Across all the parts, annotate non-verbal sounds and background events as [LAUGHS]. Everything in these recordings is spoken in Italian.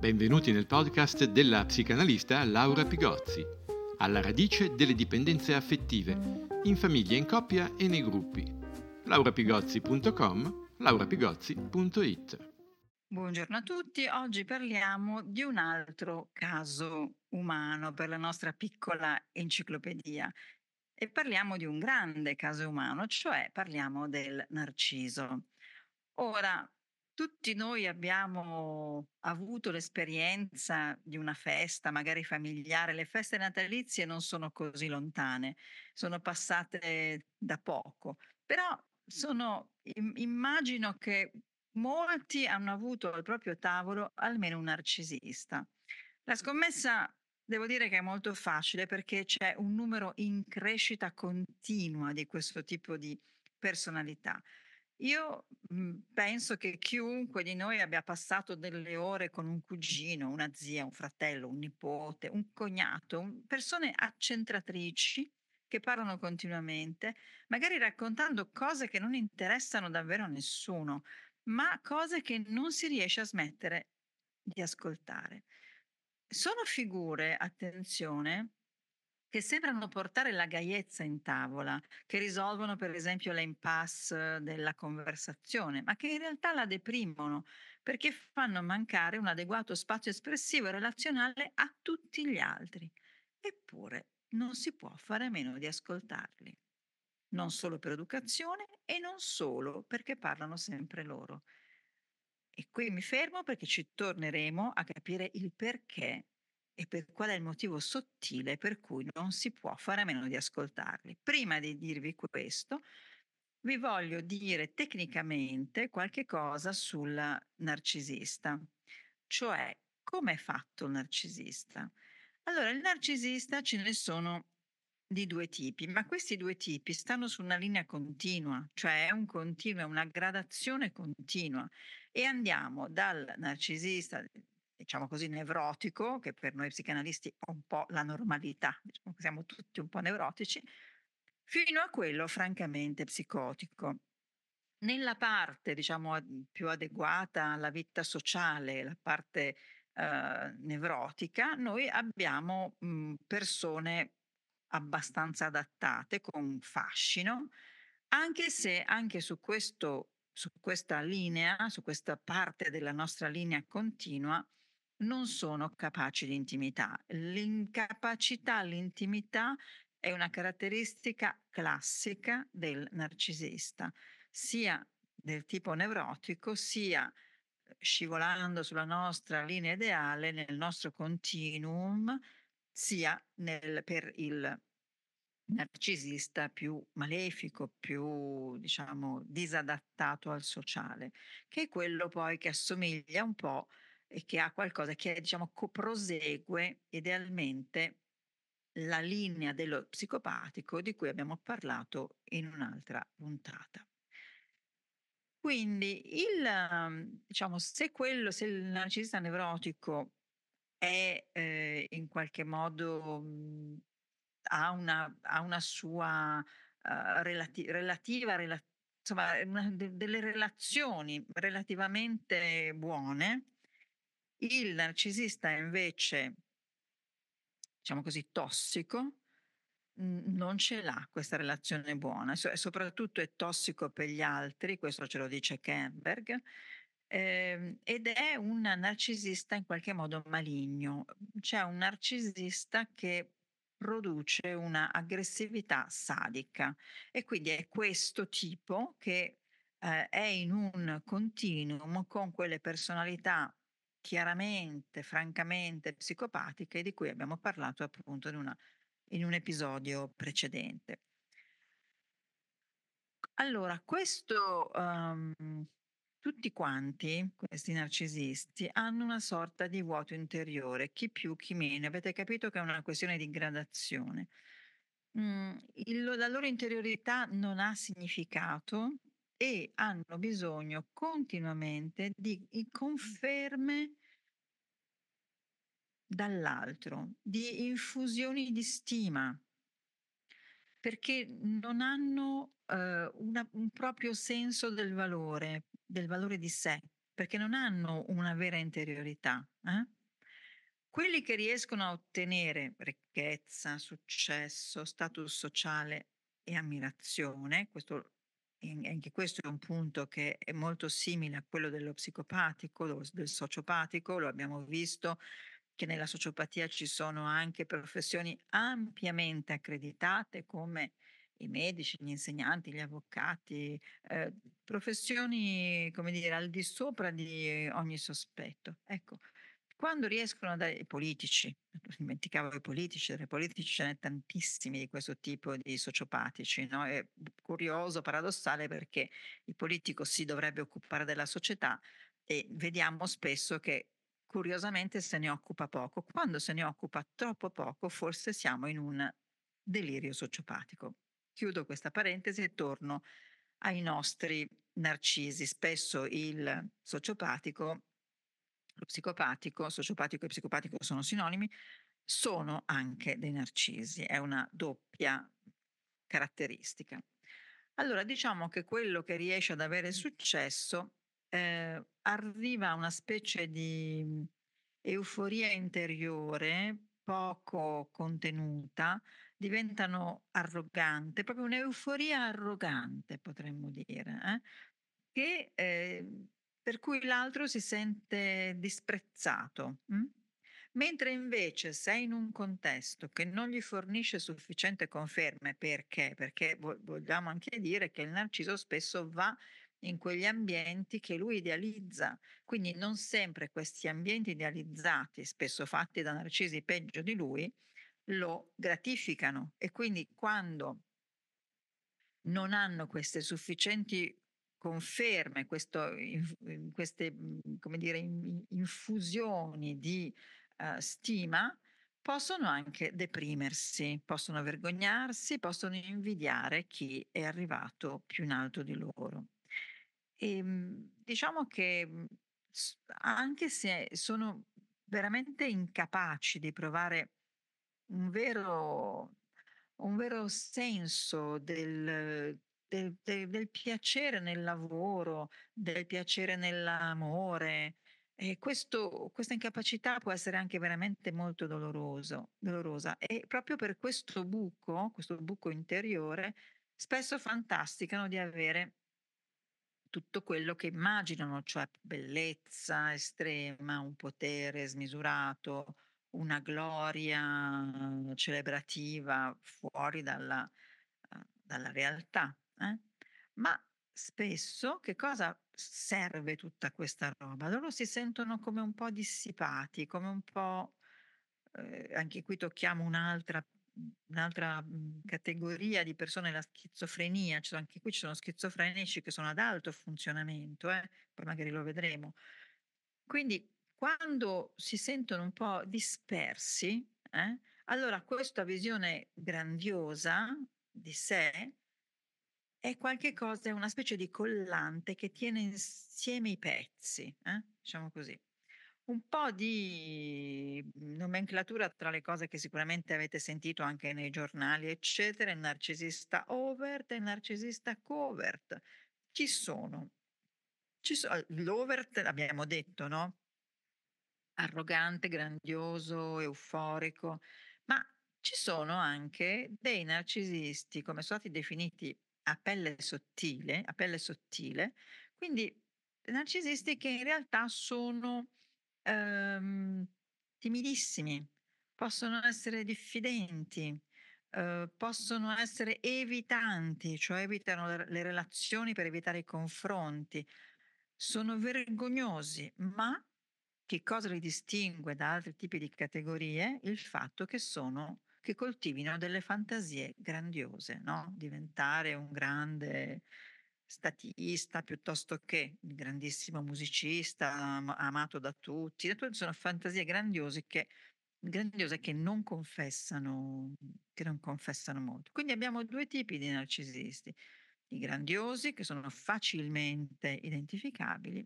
Benvenuti nel podcast della psicanalista Laura Pigozzi, alla radice delle dipendenze affettive, in famiglia, in coppia e nei gruppi. laurapigozzi.com, laurapigozzi.it Buongiorno a tutti, oggi parliamo di un altro caso umano per la nostra piccola enciclopedia e parliamo di un grande caso umano, cioè parliamo del narciso. Ora, tutti noi abbiamo avuto l'esperienza di una festa, magari familiare. Le feste natalizie non sono così lontane, sono passate da poco, però sono, immagino che molti hanno avuto al proprio tavolo almeno un narcisista. La scommessa devo dire che è molto facile perché c'è un numero in crescita continua di questo tipo di personalità. Io, mhmm, penso che chiunque di noi abbia passato delle ore con un cugino, una zia, un fratello, un nipote, un cognato, persone accentratrici che parlano continuamente, magari raccontando cose che non interessano davvero a nessuno, ma cose che non si riesce a smettere di ascoltare. Sono figure, attenzione che sembrano portare la gaiezza in tavola, che risolvono per esempio l'impasse della conversazione, ma che in realtà la deprimono perché fanno mancare un adeguato spazio espressivo e relazionale a tutti gli altri. Eppure non si può fare a meno di ascoltarli, non solo per educazione e non solo perché parlano sempre loro. E qui mi fermo perché ci torneremo a capire il perché e per qual è il motivo sottile per cui non si può fare a meno di ascoltarli. Prima di dirvi questo, vi voglio dire tecnicamente qualche cosa sul narcisista, cioè come è fatto il narcisista. Allora, il narcisista ce ne sono di due tipi, ma questi due tipi stanno su una linea continua, cioè è un continuo, è una gradazione continua e andiamo dal narcisista diciamo così, nevrotico, che per noi psicanalisti è un po' la normalità, diciamo che siamo tutti un po' nevrotici, fino a quello francamente psicotico. Nella parte, diciamo, più adeguata alla vita sociale, la parte eh, nevrotica, noi abbiamo mh, persone abbastanza adattate, con fascino, anche se anche su, questo, su questa linea, su questa parte della nostra linea continua, non sono capaci di intimità. L'incapacità all'intimità è una caratteristica classica del narcisista, sia del tipo neurotico, sia eh, scivolando sulla nostra linea ideale, nel nostro continuum, sia nel, per il narcisista più malefico, più diciamo disadattato al sociale, che è quello poi che assomiglia un po' e che ha qualcosa che diciamo prosegue idealmente la linea dello psicopatico di cui abbiamo parlato in un'altra puntata. Quindi il, diciamo, se quello, se il narcisista nevrotico è eh, in qualche modo mh, ha, una, ha una sua uh, relati- relativa, rela- insomma, de- delle relazioni relativamente buone, il narcisista invece, diciamo così, tossico, non ce l'ha questa relazione buona, e soprattutto è tossico per gli altri, questo ce lo dice Kemberg, eh, ed è un narcisista in qualche modo maligno, c'è un narcisista che produce una aggressività sadica e quindi è questo tipo che eh, è in un continuum con quelle personalità chiaramente, francamente psicopatiche di cui abbiamo parlato appunto in, una, in un episodio precedente. Allora, questo, um, tutti quanti, questi narcisisti, hanno una sorta di vuoto interiore, chi più, chi meno. Avete capito che è una questione di gradazione. Mm, il, la loro interiorità non ha significato e hanno bisogno continuamente di conferme dall'altro, di infusioni di stima, perché non hanno uh, una, un proprio senso del valore, del valore di sé, perché non hanno una vera interiorità. Eh? Quelli che riescono a ottenere ricchezza, successo, status sociale e ammirazione, questo, anche questo è un punto che è molto simile a quello dello psicopatico, del sociopatico, lo abbiamo visto che nella sociopatia ci sono anche professioni ampiamente accreditate come i medici, gli insegnanti, gli avvocati, eh, professioni, come dire, al di sopra di ogni sospetto. Ecco, quando riescono dai politici, [LAUGHS] dimenticavo i politici, tra i politici ce n'è tantissimi di questo tipo di sociopatici, no? È curioso, paradossale perché il politico si dovrebbe occupare della società e vediamo spesso che curiosamente se ne occupa poco. Quando se ne occupa troppo poco, forse siamo in un delirio sociopatico. Chiudo questa parentesi e torno ai nostri narcisi. Spesso il sociopatico psicopatico, sociopatico e psicopatico sono sinonimi, sono anche dei narcisi, è una doppia caratteristica. Allora diciamo che quello che riesce ad avere successo eh, arriva a una specie di mm, euforia interiore poco contenuta, diventano arrogante, proprio un'euforia arrogante potremmo dire, eh? che cui l'altro si sente disprezzato. Mh? Mentre invece se in un contesto che non gli fornisce sufficiente conferme, perché? Perché vogliamo anche dire che il narciso spesso va in quegli ambienti che lui idealizza, quindi non sempre questi ambienti idealizzati, spesso fatti da narcisi peggio di lui, lo gratificano e quindi quando non hanno queste sufficienti conferme, questo, in, queste come dire, infusioni di uh, stima possono anche deprimersi, possono vergognarsi, possono invidiare chi è arrivato più in alto di loro. E, ehm, diciamo che anche se sono veramente incapaci di provare un vero, un vero senso del, del, del, del piacere nel lavoro, del piacere nell'amore. E questo, questa incapacità può essere anche veramente molto doloroso, dolorosa e proprio per questo buco, questo buco interiore, spesso fantasticano di avere tutto quello che immaginano, cioè bellezza estrema, un potere smisurato, una gloria celebrativa fuori dalla, dalla realtà. Eh? Ma spesso che cosa serve tutta questa roba? Loro si sentono come un po' dissipati, come un po', eh, anche qui tocchiamo un'altra, un'altra mhmm, categoria di persone, la schizofrenia, cioè anche qui ci sono schizofrenici che sono ad alto funzionamento, eh? poi magari lo vedremo. Quindi quando si sentono un po' dispersi, eh, allora questa visione grandiosa di sé è qualche cosa, è una specie di collante che tiene insieme i pezzi, eh? diciamo così. Un po' di nomenclatura tra le cose che sicuramente avete sentito anche nei giornali, eccetera, il narcisista overt e il narcisista covert. Chi sono? Ci so, l'overt abbiamo detto, no? Arrogante, grandioso, euforico, ma ci sono anche dei narcisisti, come sono stati definiti a pelle sottile, a pelle sottile, quindi narcisisti che in realtà sono ehm, timidissimi, possono essere diffidenti, eh, possono essere evitanti, cioè evitano le, le relazioni per evitare i confronti, sono vergognosi, ma che cosa li distingue da altri tipi di categorie? Il fatto che sono che coltivino delle fantasie grandiose, no? diventare un grande statista piuttosto che un grandissimo musicista amato da tutti. Sono fantasie grandiose che, grandiose che non confessano, che non confessano molto. Quindi abbiamo due tipi di narcisisti, i grandiosi che sono facilmente identificabili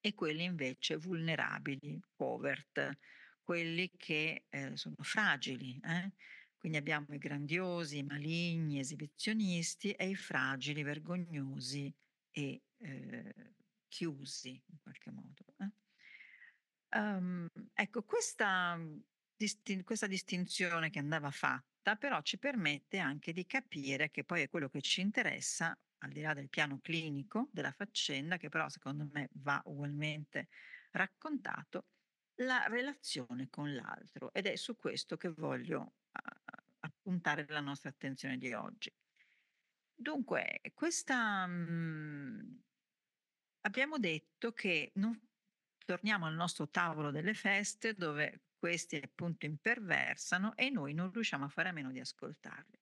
e quelli invece vulnerabili, covert, quelli che eh, sono fragili. Eh? Quindi abbiamo i grandiosi, i maligni, esibizionisti e i fragili, vergognosi e eh, chiusi in qualche modo. Um, ecco, questa, distin- questa distinzione che andava fatta però ci permette anche di capire che poi è quello che ci interessa, al di là del piano clinico della faccenda, che però secondo me va ugualmente raccontato, la relazione con l'altro ed è su questo che voglio appuntare la nostra attenzione di oggi. Dunque, questa mh, mhmm, abbiamo detto che non torniamo al nostro tavolo delle feste dove questi appunto imperversano e noi non riusciamo a fare a meno di ascoltarli.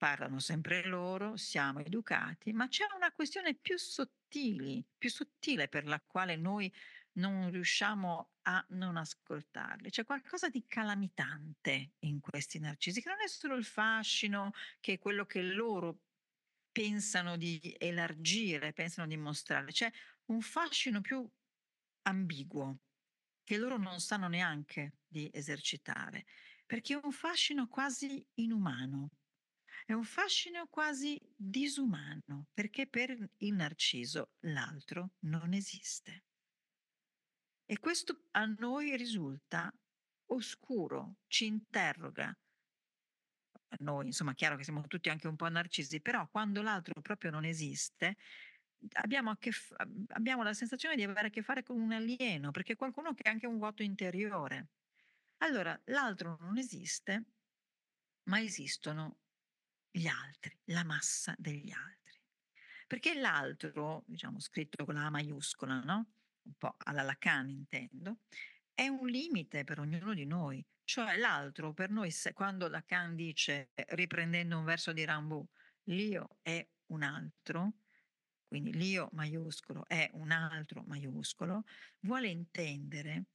Parlano sempre loro, siamo educati, ma c'è una questione più sottili, più sottile per la quale noi non riusciamo a non ascoltarli. C'è qualcosa di calamitante in questi narcisi, che non è solo il fascino, che è quello che loro pensano di elargire, pensano di mostrare. C'è un fascino più ambiguo che loro non sanno neanche di esercitare, perché è un fascino quasi inumano, è un fascino quasi disumano, perché per il narciso l'altro non esiste. E questo a noi risulta oscuro, ci interroga, noi, insomma, chiaro che siamo tutti anche un po' narcisi, però quando l'altro proprio non esiste, abbiamo, f- abbiamo la sensazione di avere a che fare con un alieno, perché qualcuno che ha anche un vuoto interiore. Allora, l'altro non esiste, ma esistono gli altri, la massa degli altri. Perché l'altro, diciamo scritto con la A maiuscola, no? Un po' alla Lacan intendo, è un limite per ognuno di noi. Cioè l'altro per noi, quando Lacan dice, riprendendo un verso di Rambaud, l'io è un altro, quindi l'io maiuscolo è un altro maiuscolo, vuole intendere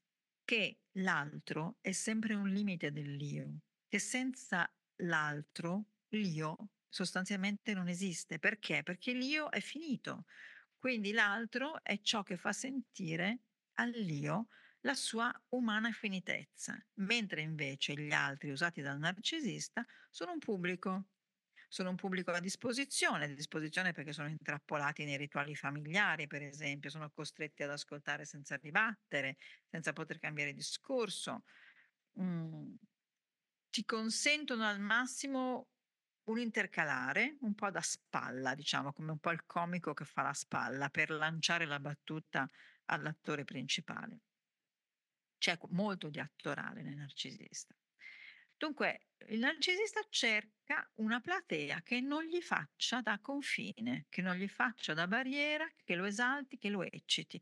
che l'altro è sempre un limite dell'io, che senza l'altro l'io sostanzialmente non esiste. Perché? Perché l'io è finito. Quindi l'altro è ciò che fa sentire all'io la sua umana finitezza, mentre invece gli altri usati dal narcisista sono un pubblico. Sono un pubblico a disposizione, a disposizione perché sono intrappolati nei rituali familiari, per esempio, sono costretti ad ascoltare senza ribattere, senza poter cambiare discorso. Mm. Ti consentono al massimo un intercalare, un po' da spalla, diciamo, come un po' il comico che fa la spalla per lanciare la battuta all'attore principale. C'è molto di attorale nel narcisista. Dunque, il narcisista cerca una platea che non gli faccia da confine, che non gli faccia da barriera, che lo esalti, che lo ecciti.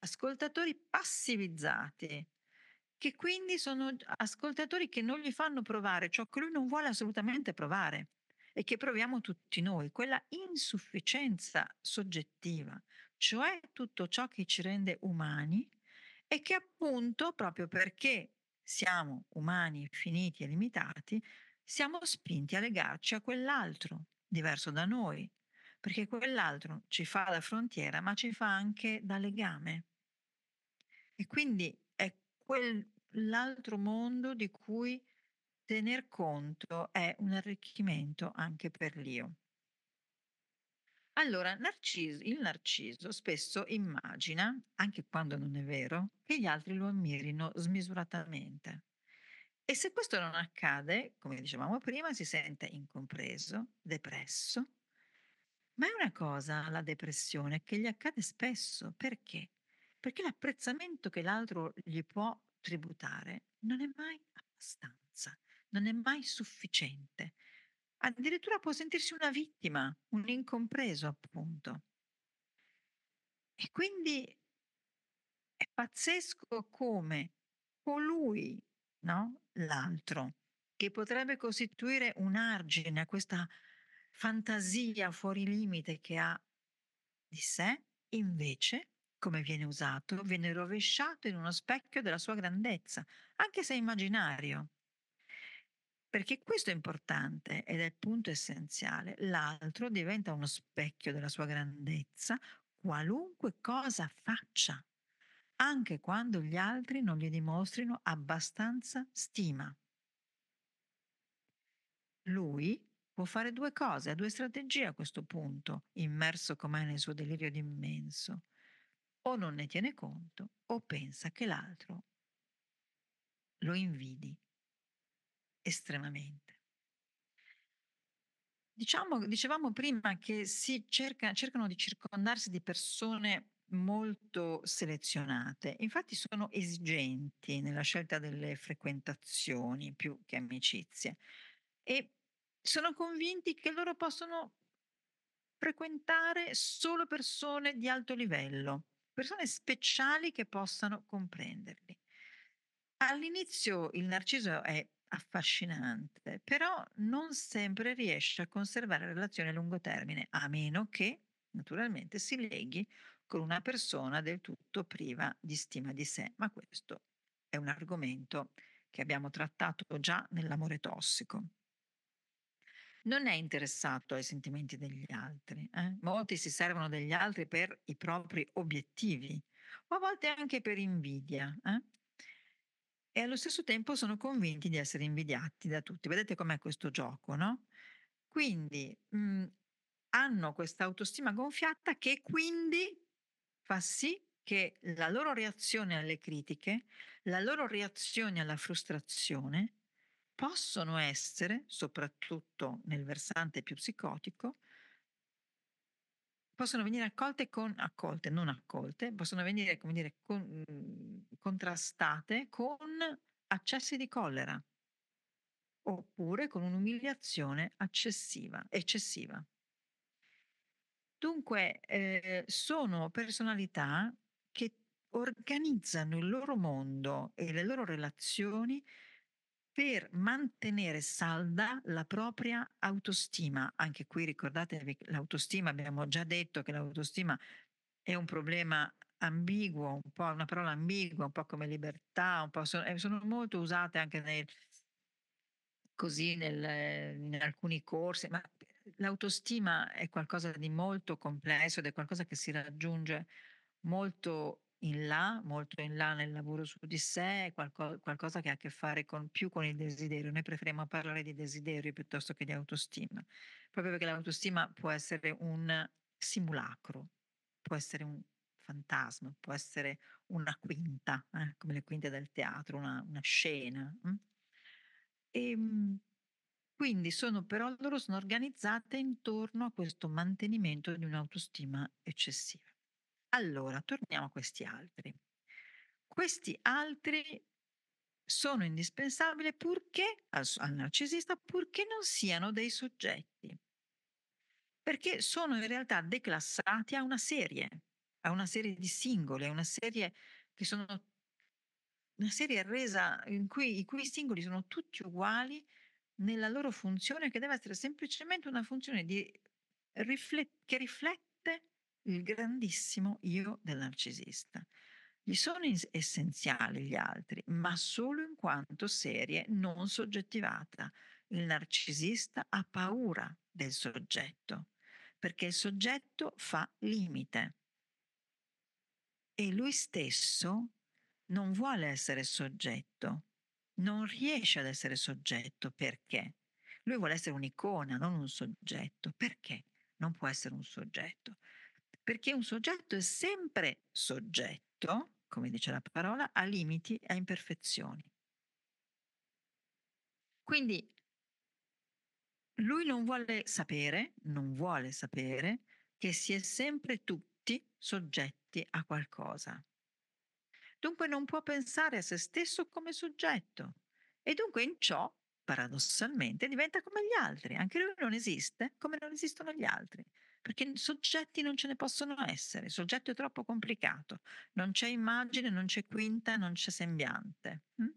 Ascoltatori passivizzati, che quindi sono ascoltatori che non gli fanno provare ciò che lui non vuole assolutamente provare e che proviamo tutti noi, quella insufficienza soggettiva, cioè tutto ciò che ci rende umani e che appunto proprio perché siamo umani finiti e limitati, siamo spinti a legarci a quell'altro diverso da noi, perché quell'altro ci fa da frontiera, ma ci fa anche da legame. E quindi è quell'altro mondo di cui tener conto è un arricchimento anche per l'io. Allora, Narciso, il narciso spesso immagina, anche quando non è vero, che gli altri lo ammirino smisuratamente. E se questo non accade, come dicevamo prima, si sente incompreso, depresso. Ma è una cosa, la depressione, che gli accade spesso. Perché? Perché l'apprezzamento che l'altro gli può tributare non è mai abbastanza, non è mai sufficiente. Addirittura può sentirsi una vittima, un incompreso appunto. E quindi è pazzesco come colui, no? L'altro, che potrebbe costituire un argine a questa fantasia fuori limite che ha di sé, invece, come viene usato, viene rovesciato in uno specchio della sua grandezza, anche se immaginario. Perché questo è importante ed è il punto essenziale. L'altro diventa uno specchio della sua grandezza, qualunque cosa faccia, anche quando gli altri non gli dimostrino abbastanza stima. Lui può fare due cose, ha due strategie a questo punto, immerso com'è nel suo delirio d'immenso. o non ne tiene conto o pensa che l'altro lo invidi estremamente. Diciamo, dicevamo prima che si cerca, cercano di circondarsi di persone molto selezionate, infatti sono esigenti nella scelta delle frequentazioni più che amicizie e sono convinti che loro possono frequentare solo persone di alto livello, persone speciali che possano comprenderli. All'inizio il narciso è affascinante, però non sempre riesce a conservare relazioni a lungo termine, a meno che naturalmente si leghi con una persona del tutto priva di stima di sé. Ma questo è un argomento che abbiamo trattato già nell'amore tossico. Non è interessato ai sentimenti degli altri. Eh? Molti si servono degli altri per i propri obiettivi o a volte anche per invidia. Eh? E allo stesso tempo sono convinti di essere invidiati da tutti. Vedete com'è questo gioco, no? Quindi mh, mhmm, hanno questa autostima gonfiata che quindi fa sì che la loro reazione alle critiche, la loro reazione alla frustrazione possono essere, soprattutto nel versante più psicotico, possono venire accolte con accolte, non accolte, possono venire, come dire, con, mhmm, contrastate con accessi di collera oppure con un'umiliazione eccessiva. eccessiva. Dunque, eh, sono personalità che organizzano il loro mondo e le loro relazioni per mantenere salda la propria autostima. Anche qui ricordatevi l'autostima, abbiamo già detto che l'autostima è un problema ambiguo, un po' una parola ambigua, un po' come libertà, un po' sono, eh, sono molto usate anche nel, così nel, in alcuni corsi, ma l'autostima è qualcosa di molto complesso ed è qualcosa che si raggiunge molto in là, molto in là nel lavoro su di sé, qualco, qualcosa che ha a che fare con, più con il desiderio. Noi preferiamo parlare di desiderio piuttosto che di autostima, proprio perché l'autostima può essere un simulacro, può essere un fantasma, può essere una quinta, eh, come le quinte del teatro, una, una scena. Hm? E, ehm, quindi sono però loro sono organizzate intorno a questo mantenimento di un'autostima eccessiva. Allora, torniamo a questi altri. Questi altri sono indispensabili purché al, al narcisista purché non siano dei soggetti. Perché sono in realtà declassati a una serie, a una serie di singoli, a una serie che sono una serie resa in cui i cui singoli sono tutti uguali nella loro funzione che deve essere semplicemente una funzione di riflet- che riflette il grandissimo io del narcisista. Gli sono essenziali gli altri, ma solo in quanto serie non soggettivata. Il narcisista ha paura del soggetto, perché il soggetto fa limite. E lui stesso non vuole essere soggetto, non riesce ad essere soggetto perché? Lui vuole essere un'icona, non un soggetto. Perché non può essere un soggetto? Perché un soggetto è sempre soggetto, come dice la parola, a limiti e a imperfezioni. Quindi lui non vuole sapere, non vuole sapere che si è sempre tutti soggetti a qualcosa. Dunque non può pensare a se stesso come soggetto e dunque in ciò, paradossalmente, diventa come gli altri. Anche lui non esiste come non esistono gli altri perché soggetti non ce ne possono essere, il soggetto è troppo complicato, non c'è immagine, non c'è quinta, non c'è sembiante. Hm?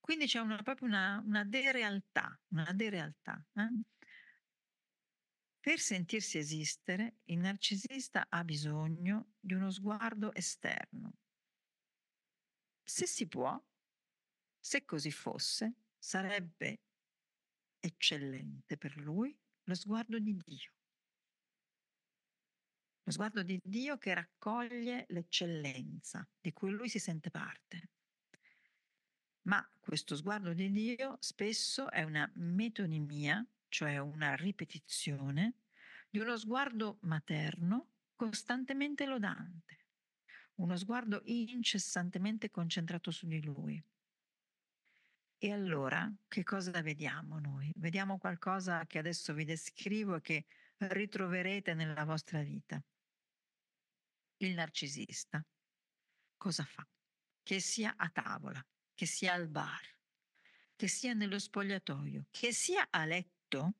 Quindi c'è una, proprio una, una derealtà, una derealtà. Eh? Per sentirsi esistere, il narcisista ha bisogno di uno sguardo esterno. Se si può, se così fosse, sarebbe eccellente per lui lo sguardo di Dio. Lo sguardo di Dio che raccoglie l'eccellenza di cui lui si sente parte. Ma questo sguardo di Dio spesso è una metonimia, cioè una ripetizione, di uno sguardo materno costantemente lodante, uno sguardo incessantemente concentrato su di lui. E allora che cosa vediamo noi? Vediamo qualcosa che adesso vi descrivo e che ritroverete nella vostra vita. Il narcisista cosa fa? Che sia a tavola, che sia al bar, che sia nello spogliatoio, che sia a letto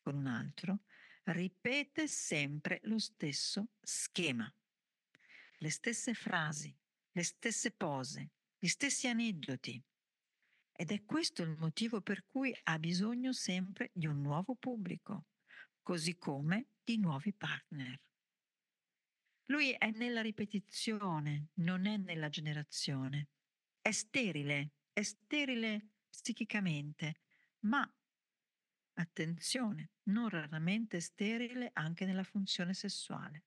con un altro, ripete sempre lo stesso schema, le stesse frasi, le stesse pose, gli stessi aneddoti. Ed è questo il motivo per cui ha bisogno sempre di un nuovo pubblico, così come di nuovi partner. Lui è nella ripetizione, non è nella generazione. È sterile, è sterile psichicamente, ma attenzione, non raramente sterile anche nella funzione sessuale.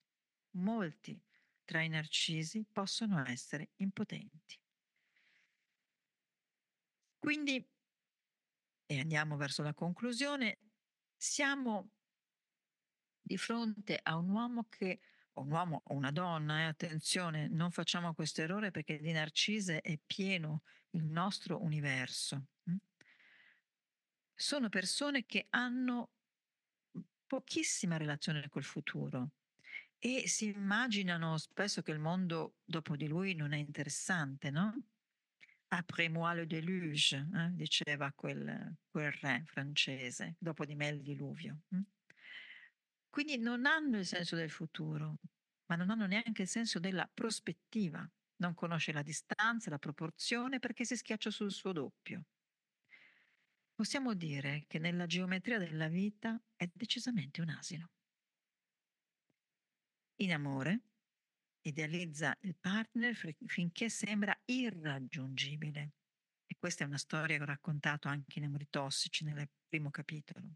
Molti tra i narcisi possono essere impotenti. Quindi, e andiamo verso la conclusione, siamo di fronte a un uomo che, un uomo o una donna, eh, attenzione, non facciamo questo errore perché di narcise è pieno il nostro universo. Hm? Sono persone che hanno pochissima relazione col futuro e si immaginano spesso che il mondo dopo di lui non è interessante, no? Après moi le déluge, eh? diceva quel, quel, re francese, dopo di me il diluvio. Hm? Quindi non hanno il senso del futuro, ma non hanno neanche il senso della prospettiva. Non conosce la distanza, la proporzione perché si schiaccia sul suo doppio. Possiamo dire che nella geometria della vita è decisamente un asino. In amore idealizza il partner finché sembra irraggiungibile. E questa è una storia che ho raccontato anche in Amori Tossici nel primo capitolo.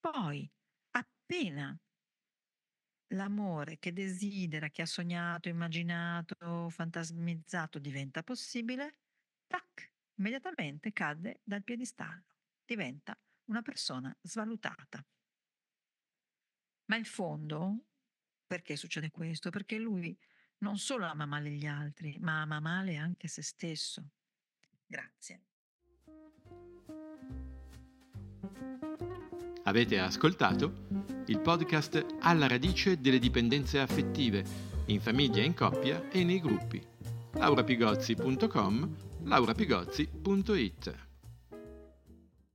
Poi appena l'amore che desidera, che ha sognato, immaginato, fantasmizzato diventa possibile, tac, immediatamente cade dal piedistallo, diventa una persona svalutata. Ma in fondo, perché succede questo? Perché lui non solo ama male gli altri, ma ama male anche se stesso. Grazie. Avete ascoltato il podcast Alla radice delle dipendenze affettive, in famiglia, in coppia e nei gruppi. laurapigozzi.com, laurapigozzi.it